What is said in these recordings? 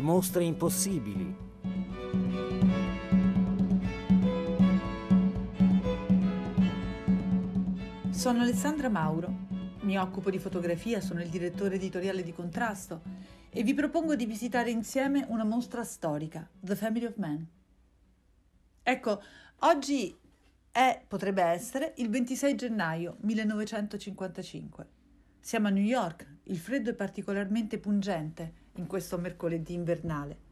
le mostre impossibili. Sono Alessandra Mauro, mi occupo di fotografia, sono il direttore editoriale di Contrasto e vi propongo di visitare insieme una mostra storica, The Family of Man. Ecco, oggi è, potrebbe essere, il 26 gennaio 1955. Siamo a New York, il freddo è particolarmente pungente in questo mercoledì invernale.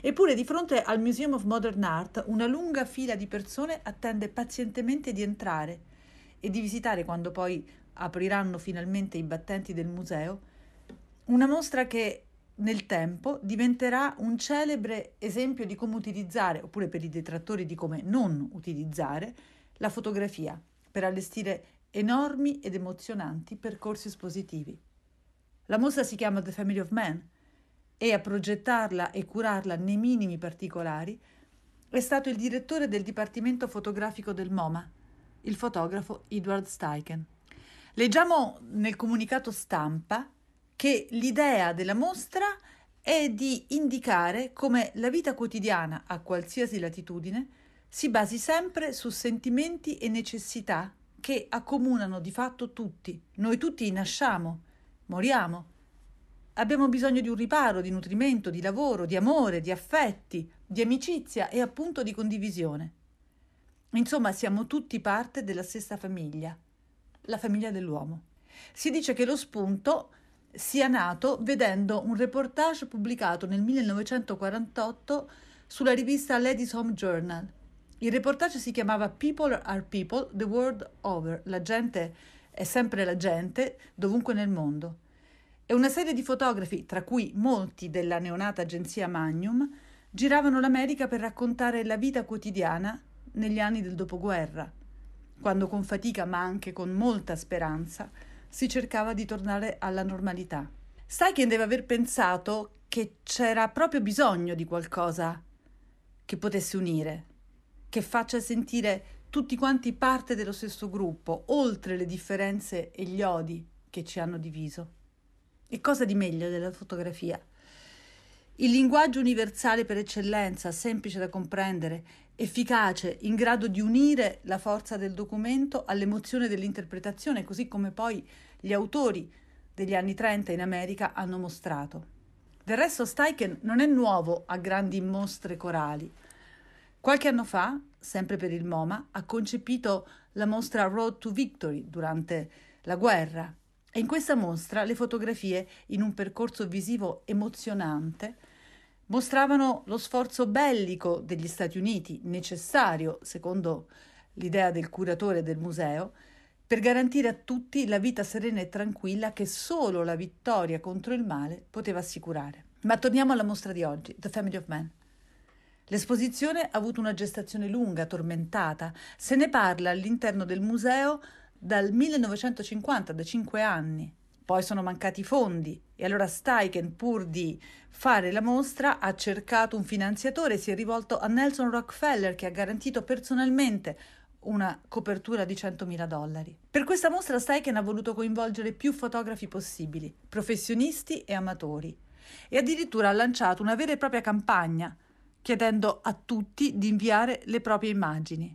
Eppure di fronte al Museum of Modern Art una lunga fila di persone attende pazientemente di entrare e di visitare quando poi apriranno finalmente i battenti del museo una mostra che nel tempo diventerà un celebre esempio di come utilizzare, oppure per i detrattori di come non utilizzare, la fotografia per allestire enormi ed emozionanti percorsi espositivi. La mostra si chiama The Family of Man e a progettarla e curarla nei minimi particolari è stato il direttore del Dipartimento Fotografico del MoMA, il fotografo Edward Steichen. Leggiamo nel comunicato stampa che l'idea della mostra è di indicare come la vita quotidiana a qualsiasi latitudine si basi sempre su sentimenti e necessità che accomunano di fatto tutti. Noi tutti nasciamo, moriamo. Abbiamo bisogno di un riparo, di nutrimento, di lavoro, di amore, di affetti, di amicizia e appunto di condivisione. Insomma, siamo tutti parte della stessa famiglia, la famiglia dell'uomo. Si dice che lo spunto sia nato vedendo un reportage pubblicato nel 1948 sulla rivista Ladies Home Journal. Il reportage si chiamava People are People the World Over, la gente è sempre la gente, dovunque nel mondo. E una serie di fotografi, tra cui molti della neonata agenzia Magnum, giravano l'America per raccontare la vita quotidiana negli anni del dopoguerra, quando con fatica ma anche con molta speranza si cercava di tornare alla normalità. Steichen deve aver pensato che c'era proprio bisogno di qualcosa che potesse unire, che faccia sentire tutti quanti parte dello stesso gruppo, oltre le differenze e gli odi che ci hanno diviso. E cosa di meglio della fotografia? Il linguaggio universale per eccellenza, semplice da comprendere, efficace, in grado di unire la forza del documento all'emozione dell'interpretazione, così come poi gli autori degli anni 30 in America hanno mostrato. Del resto Steichen non è nuovo a grandi mostre corali. Qualche anno fa, sempre per il MoMA, ha concepito la mostra Road to Victory durante la guerra e in questa mostra le fotografie, in un percorso visivo emozionante, mostravano lo sforzo bellico degli Stati Uniti, necessario, secondo l'idea del curatore del museo, per garantire a tutti la vita serena e tranquilla che solo la vittoria contro il male poteva assicurare. Ma torniamo alla mostra di oggi, The Family of Man. L'esposizione ha avuto una gestazione lunga, tormentata. Se ne parla all'interno del museo dal 1950, da cinque anni. Poi sono mancati i fondi e allora Steichen, pur di fare la mostra, ha cercato un finanziatore si è rivolto a Nelson Rockefeller che ha garantito personalmente una copertura di 100.000 dollari. Per questa mostra Steichen ha voluto coinvolgere più fotografi possibili, professionisti e amatori, e addirittura ha lanciato una vera e propria campagna chiedendo a tutti di inviare le proprie immagini.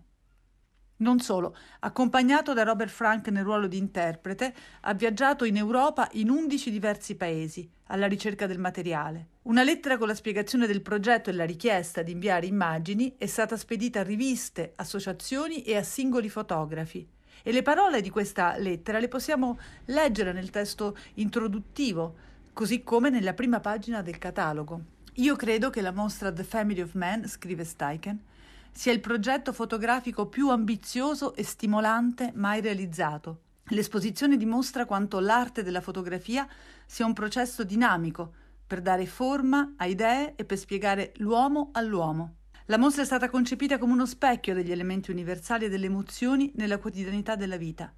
Non solo, accompagnato da Robert Frank nel ruolo di interprete, ha viaggiato in Europa in 11 diversi paesi alla ricerca del materiale. Una lettera con la spiegazione del progetto e la richiesta di inviare immagini è stata spedita a riviste, associazioni e a singoli fotografi. E le parole di questa lettera le possiamo leggere nel testo introduttivo, così come nella prima pagina del catalogo. Io credo che la mostra The Family of Man, scrive Steichen, sia il progetto fotografico più ambizioso e stimolante mai realizzato. L'esposizione dimostra quanto l'arte della fotografia sia un processo dinamico per dare forma a idee e per spiegare l'uomo all'uomo. La mostra è stata concepita come uno specchio degli elementi universali e delle emozioni nella quotidianità della vita,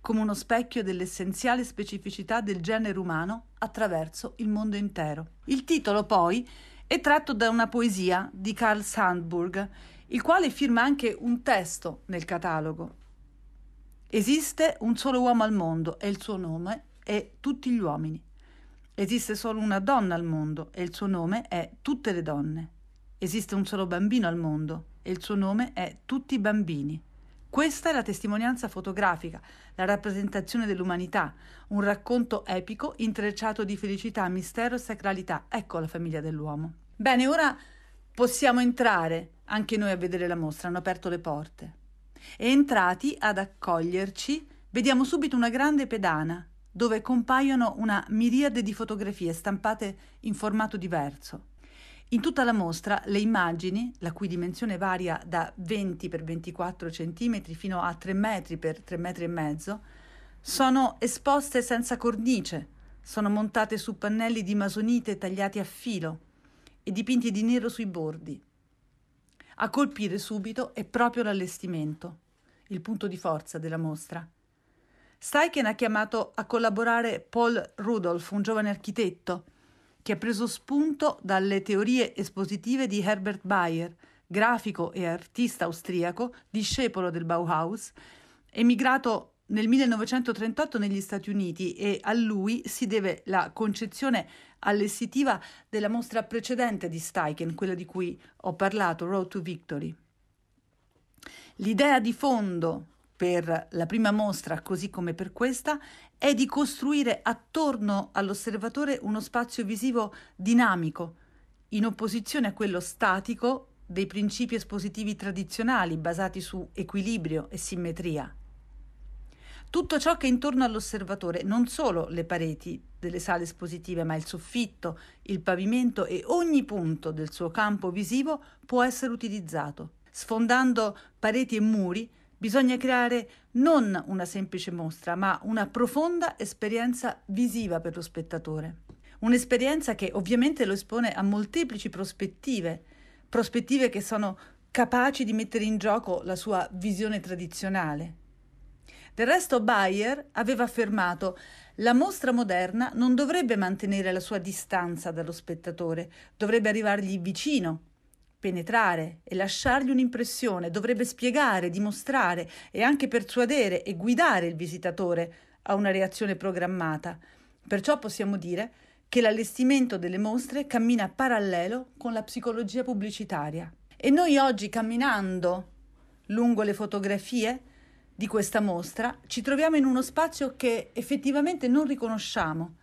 come uno specchio dell'essenziale specificità del genere umano attraverso il mondo intero. Il titolo, poi, è tratto da una poesia di Carl Sandburg il quale firma anche un testo nel catalogo. Esiste un solo uomo al mondo e il suo nome è tutti gli uomini. Esiste solo una donna al mondo e il suo nome è Tutte le donne. Esiste un solo bambino al mondo e il suo nome è Tutti i bambini. Questa è la testimonianza fotografica, la rappresentazione dell'umanità, un racconto epico intrecciato di felicità, mistero e sacralità. Ecco la famiglia dell'uomo. Bene, ora possiamo entrare anche noi a vedere la mostra, hanno aperto le porte. E entrati ad accoglierci, vediamo subito una grande pedana dove compaiono una miriade di fotografie stampate in formato diverso. In tutta la mostra le immagini, la cui dimensione varia da 20 x 24 cm fino a 3 metri x 3 metri e mezzo, sono esposte senza cornice, sono montate su pannelli di masonite tagliati a filo e dipinti di nero sui bordi. A colpire subito è proprio l'allestimento, il punto di forza della mostra. Steichen ha chiamato a collaborare Paul Rudolph, un giovane architetto, che ha preso spunto dalle teorie espositive di Herbert Bayer, grafico e artista austriaco, discepolo del Bauhaus, emigrato nel 1938 negli Stati Uniti e a lui si deve la concezione allestitiva della mostra precedente di Steichen, quella di cui ho parlato, Road to Victory. L'idea di fondo per la prima mostra, così come per questa, è di costruire attorno all'osservatore uno spazio visivo dinamico, in opposizione a quello statico dei principi espositivi tradizionali basati su equilibrio e simmetria. Tutto ciò che è intorno all'osservatore, non solo le pareti delle sale espositive, ma il soffitto, il pavimento e ogni punto del suo campo visivo può essere utilizzato. Sfondando pareti e muri, Bisogna creare non una semplice mostra, ma una profonda esperienza visiva per lo spettatore. Un'esperienza che ovviamente lo espone a molteplici prospettive, prospettive che sono capaci di mettere in gioco la sua visione tradizionale. Del resto Bayer aveva affermato la mostra moderna non dovrebbe mantenere la sua distanza dallo spettatore, dovrebbe arrivargli vicino, penetrare e lasciargli un'impressione, dovrebbe spiegare, dimostrare e anche persuadere e guidare il visitatore a una reazione programmata. Perciò possiamo dire che l'allestimento delle mostre cammina parallelo con la psicologia pubblicitaria. E noi oggi camminando lungo le fotografie di questa mostra ci troviamo in uno spazio che effettivamente non riconosciamo,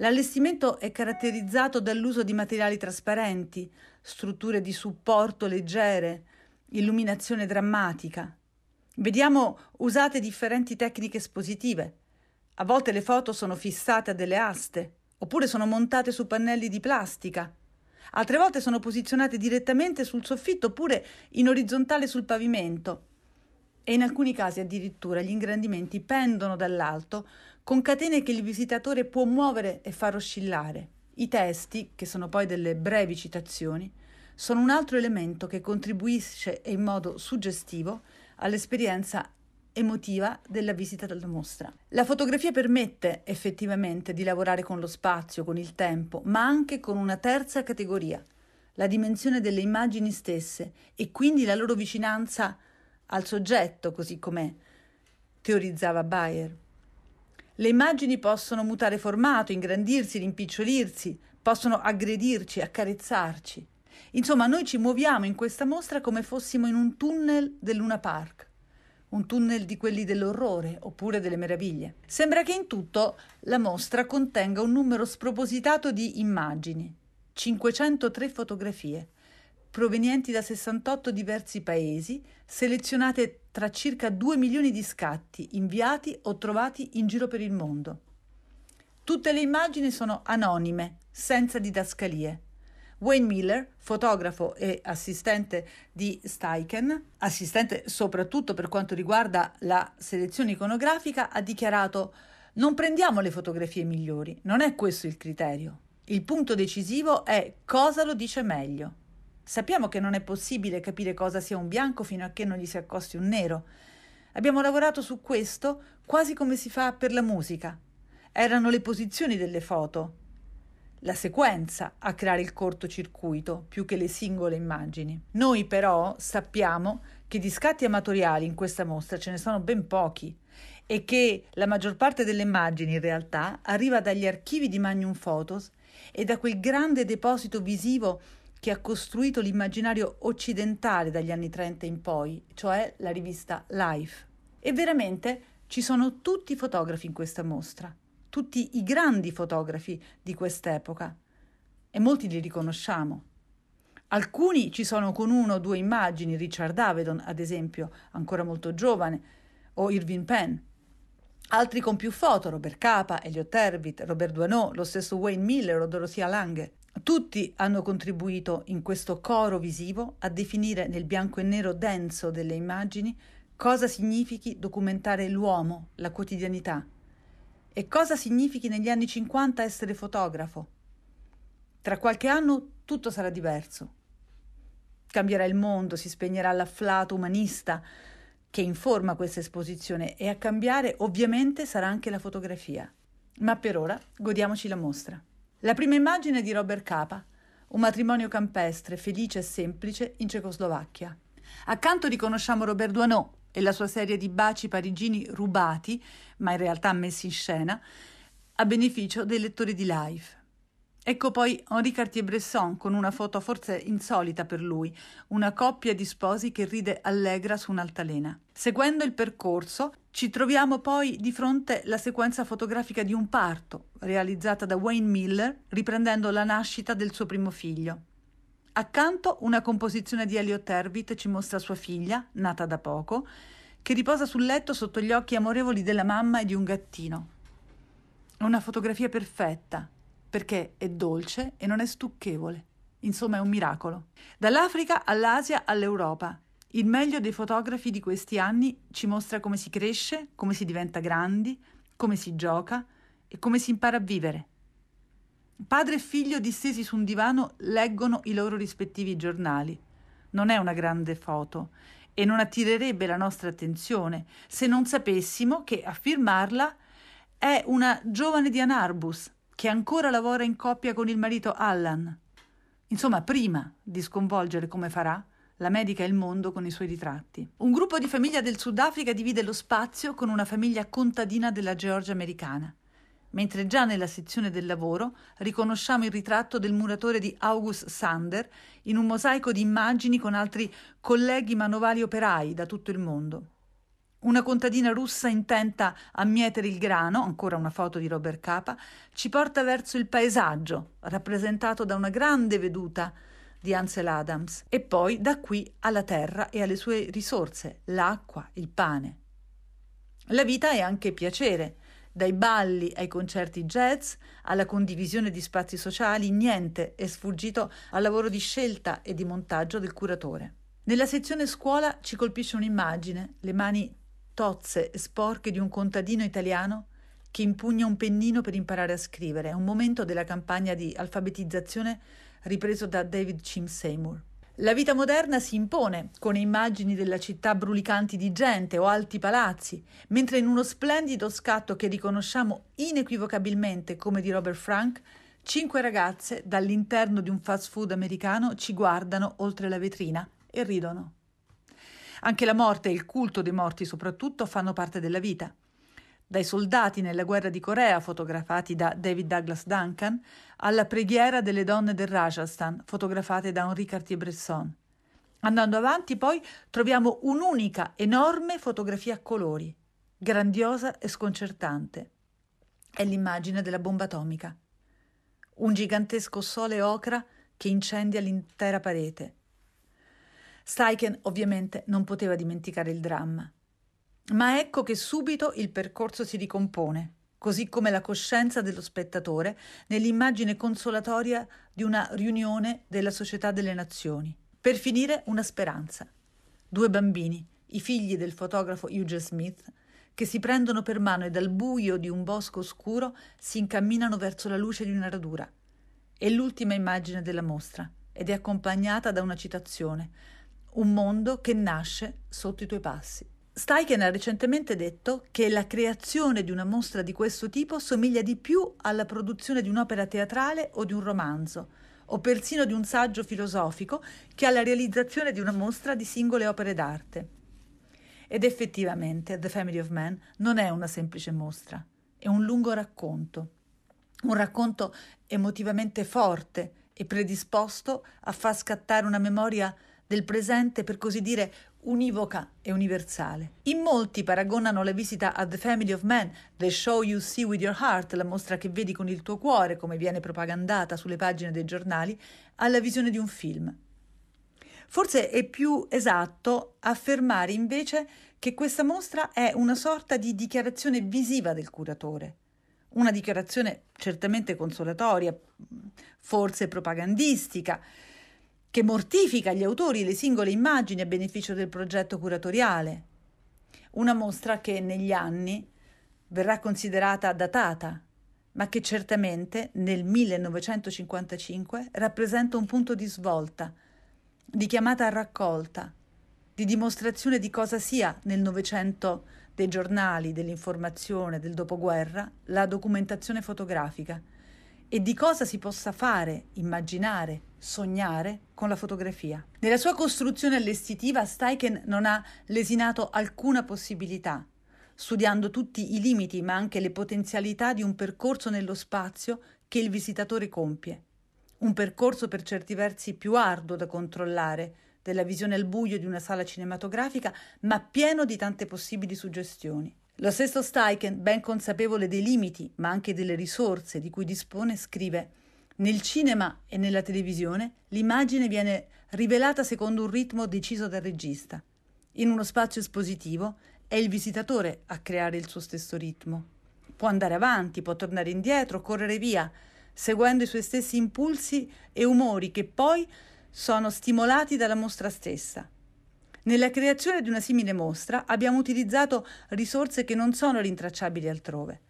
L'allestimento è caratterizzato dall'uso di materiali trasparenti, strutture di supporto leggere, illuminazione drammatica. Vediamo usate differenti tecniche espositive. A volte le foto sono fissate a delle aste, oppure sono montate su pannelli di plastica. Altre volte sono posizionate direttamente sul soffitto oppure in orizzontale sul pavimento. E in alcuni casi addirittura gli ingrandimenti pendono dall'alto con catene che il visitatore può muovere e far oscillare. I testi, che sono poi delle brevi citazioni, sono un altro elemento che contribuisce in modo suggestivo all'esperienza emotiva della visita della mostra. La fotografia permette effettivamente di lavorare con lo spazio, con il tempo, ma anche con una terza categoria, la dimensione delle immagini stesse e quindi la loro vicinanza al soggetto, così come teorizzava Bayer. Le immagini possono mutare formato, ingrandirsi, rimpicciolirsi, possono aggredirci, accarezzarci. Insomma, noi ci muoviamo in questa mostra come fossimo in un tunnel del Luna Park, un tunnel di quelli dell'orrore oppure delle meraviglie. Sembra che in tutto la mostra contenga un numero spropositato di immagini, 503 fotografie, provenienti da 68 diversi paesi, selezionate tra circa 2 milioni di scatti inviati o trovati in giro per il mondo. Tutte le immagini sono anonime, senza didascalie. Wayne Miller, fotografo e assistente di Steichen, assistente soprattutto per quanto riguarda la selezione iconografica, ha dichiarato non prendiamo le fotografie migliori, non è questo il criterio. Il punto decisivo è cosa lo dice meglio. Sappiamo che non è possibile capire cosa sia un bianco fino a che non gli si accosti un nero. Abbiamo lavorato su questo quasi come si fa per la musica. Erano le posizioni delle foto la sequenza a creare il cortocircuito più che le singole immagini. Noi però sappiamo che di scatti amatoriali in questa mostra ce ne sono ben pochi e che la maggior parte delle immagini in realtà arriva dagli archivi di Magnum Photos e da quel grande deposito visivo che ha costruito l'immaginario occidentale dagli anni 30 in poi, cioè la rivista Life. E veramente ci sono tutti i fotografi in questa mostra, tutti i grandi fotografi di quest'epoca e molti li riconosciamo. Alcuni ci sono con uno o due immagini, Richard Avedon ad esempio, ancora molto giovane, o Irving Penn. Altri con più foto, Robert Capa, Elliot Erwitt, Robert Duanot, lo stesso Wayne Miller o Dorothea Lange. Tutti hanno contribuito in questo coro visivo a definire nel bianco e nero denso delle immagini cosa significhi documentare l'uomo, la quotidianità e cosa significhi negli anni 50 essere fotografo. Tra qualche anno tutto sarà diverso. Cambierà il mondo, si spegnerà l'afflato umanista che informa questa esposizione e a cambiare ovviamente sarà anche la fotografia. Ma per ora godiamoci la mostra. La prima immagine è di Robert Capa, un matrimonio campestre, felice e semplice in Cecoslovacchia. Accanto riconosciamo Robert Duanot e la sua serie di baci parigini rubati, ma in realtà messi in scena, a beneficio dei lettori di Life. Ecco poi Henri Cartier-Bresson con una foto forse insolita per lui, una coppia di sposi che ride allegra su un'altalena. Seguendo il percorso, ci troviamo poi di fronte alla sequenza fotografica di un parto, realizzata da Wayne Miller, riprendendo la nascita del suo primo figlio. Accanto una composizione di Elliot Erwitt ci mostra sua figlia, nata da poco, che riposa sul letto sotto gli occhi amorevoli della mamma e di un gattino. È una fotografia perfetta, perché è dolce e non è stucchevole. Insomma, è un miracolo. Dall'Africa all'Asia all'Europa. Il meglio dei fotografi di questi anni ci mostra come si cresce, come si diventa grandi, come si gioca e come si impara a vivere. Padre e figlio distesi su un divano leggono i loro rispettivi giornali. Non è una grande foto e non attirerebbe la nostra attenzione se non sapessimo che a firmarla è una giovane di Anarbus, che ancora lavora in coppia con il marito Allan. Insomma, prima di sconvolgere come farà, la medica e il mondo con i suoi ritratti. Un gruppo di famiglia del Sudafrica divide lo spazio con una famiglia contadina della Georgia americana, mentre già nella sezione del lavoro riconosciamo il ritratto del muratore di August Sander in un mosaico di immagini con altri colleghi manovali operai da tutto il mondo. Una contadina russa intenta a mietere il grano, ancora una foto di Robert Capa, ci porta verso il paesaggio, rappresentato da una grande veduta di Ansel Adams, e poi da qui alla terra e alle sue risorse, l'acqua, il pane. La vita è anche piacere. Dai balli ai concerti jazz, alla condivisione di spazi sociali, niente è sfuggito al lavoro di scelta e di montaggio del curatore. Nella sezione scuola ci colpisce un'immagine, le mani tozze e sporche di un contadino italiano che impugna un pennino per imparare a scrivere. Un momento della campagna di alfabetizzazione ripreso da David Chim Seymour. La vita moderna si impone con immagini della città brulicanti di gente o alti palazzi, mentre in uno splendido scatto che riconosciamo inequivocabilmente come di Robert Frank, cinque ragazze dall'interno di un fast food americano ci guardano oltre la vetrina e ridono. Anche la morte e il culto dei morti soprattutto fanno parte della vita. Dai soldati nella guerra di Corea, fotografati da David Douglas Duncan, alla preghiera delle donne del Rajasthan, fotografate da Henri Cartier-Bresson. Andando avanti, poi, troviamo un'unica, enorme fotografia a colori, grandiosa e sconcertante. È l'immagine della bomba atomica. Un gigantesco sole ocra che incendia l'intera parete Steichen ovviamente non poteva dimenticare il dramma. Ma ecco che subito il percorso si ricompone, così come la coscienza dello spettatore nell'immagine consolatoria di una riunione della Società delle Nazioni. Per finire una speranza. Due bambini, i figli del fotografo Eugene Smith, che si prendono per mano e dal buio di un bosco oscuro si incamminano verso la luce di una radura. È l'ultima immagine della mostra ed è accompagnata da una citazione un mondo che nasce sotto i tuoi passi. Steichen ha recentemente detto che la creazione di una mostra di questo tipo somiglia di più alla produzione di un'opera teatrale o di un romanzo, o persino di un saggio filosofico, che alla realizzazione di una mostra di singole opere d'arte. Ed effettivamente The Family of Man non è una semplice mostra, è un lungo racconto, un racconto emotivamente forte e predisposto a far scattare una memoria del presente, per così dire, univoca e universale. In molti paragonano la visita a The Family of Man, The Show You See With Your Heart, la mostra che vedi con il tuo cuore, come viene propagandata sulle pagine dei giornali, alla visione di un film. Forse è più esatto affermare invece che questa mostra è una sorta di dichiarazione visiva del curatore, una dichiarazione certamente consolatoria, forse propagandistica, che mortifica gli autori e le singole immagini a beneficio del progetto curatoriale. Una mostra che negli anni verrà considerata datata, ma che certamente nel 1955 rappresenta un punto di svolta, di chiamata a raccolta, di dimostrazione di cosa sia nel Novecento dei giornali, dell'informazione, del dopoguerra, la documentazione fotografica e di cosa si possa fare, immaginare, sognare con la fotografia. Nella sua costruzione allestitiva Steichen non ha lesinato alcuna possibilità, studiando tutti i limiti ma anche le potenzialità di un percorso nello spazio che il visitatore compie. Un percorso per certi versi più arduo da controllare, della visione al buio di una sala cinematografica, ma pieno di tante possibili suggestioni. Lo stesso Steichen, ben consapevole dei limiti, ma anche delle risorse di cui dispone, scrive nel cinema e nella televisione l'immagine viene rivelata secondo un ritmo deciso dal regista. In uno spazio espositivo è il visitatore a creare il suo stesso ritmo. Può andare avanti, può tornare indietro, correre via, seguendo i suoi stessi impulsi e umori che poi sono stimolati dalla mostra stessa. Nella creazione di una simile mostra abbiamo utilizzato risorse che non sono rintracciabili altrove.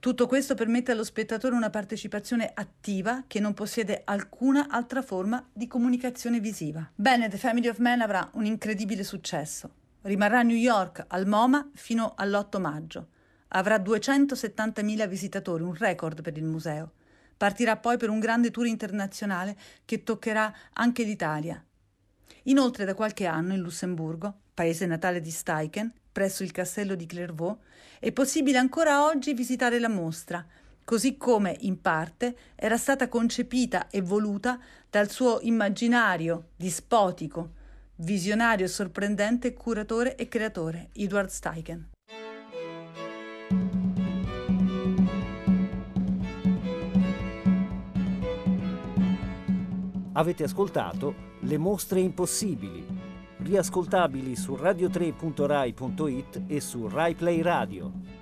Tutto questo permette allo spettatore una partecipazione attiva che non possiede alcuna altra forma di comunicazione visiva. Bene, The Family of Man avrà un incredibile successo. Rimarrà a New York al MoMA fino all'8 maggio. Avrà 270.000 visitatori, un record per il museo. Partirà poi per un grande tour internazionale che toccherà anche l'Italia, Inoltre da qualche anno in Lussemburgo, paese natale di Steichen, presso il castello di Clairvaux, è possibile ancora oggi visitare la mostra, così come in parte era stata concepita e voluta dal suo immaginario dispotico, visionario sorprendente curatore e creatore Edward Steichen. Avete ascoltato Le mostre impossibili, riascoltabili su radio3.rai.it e su RaiPlay Radio.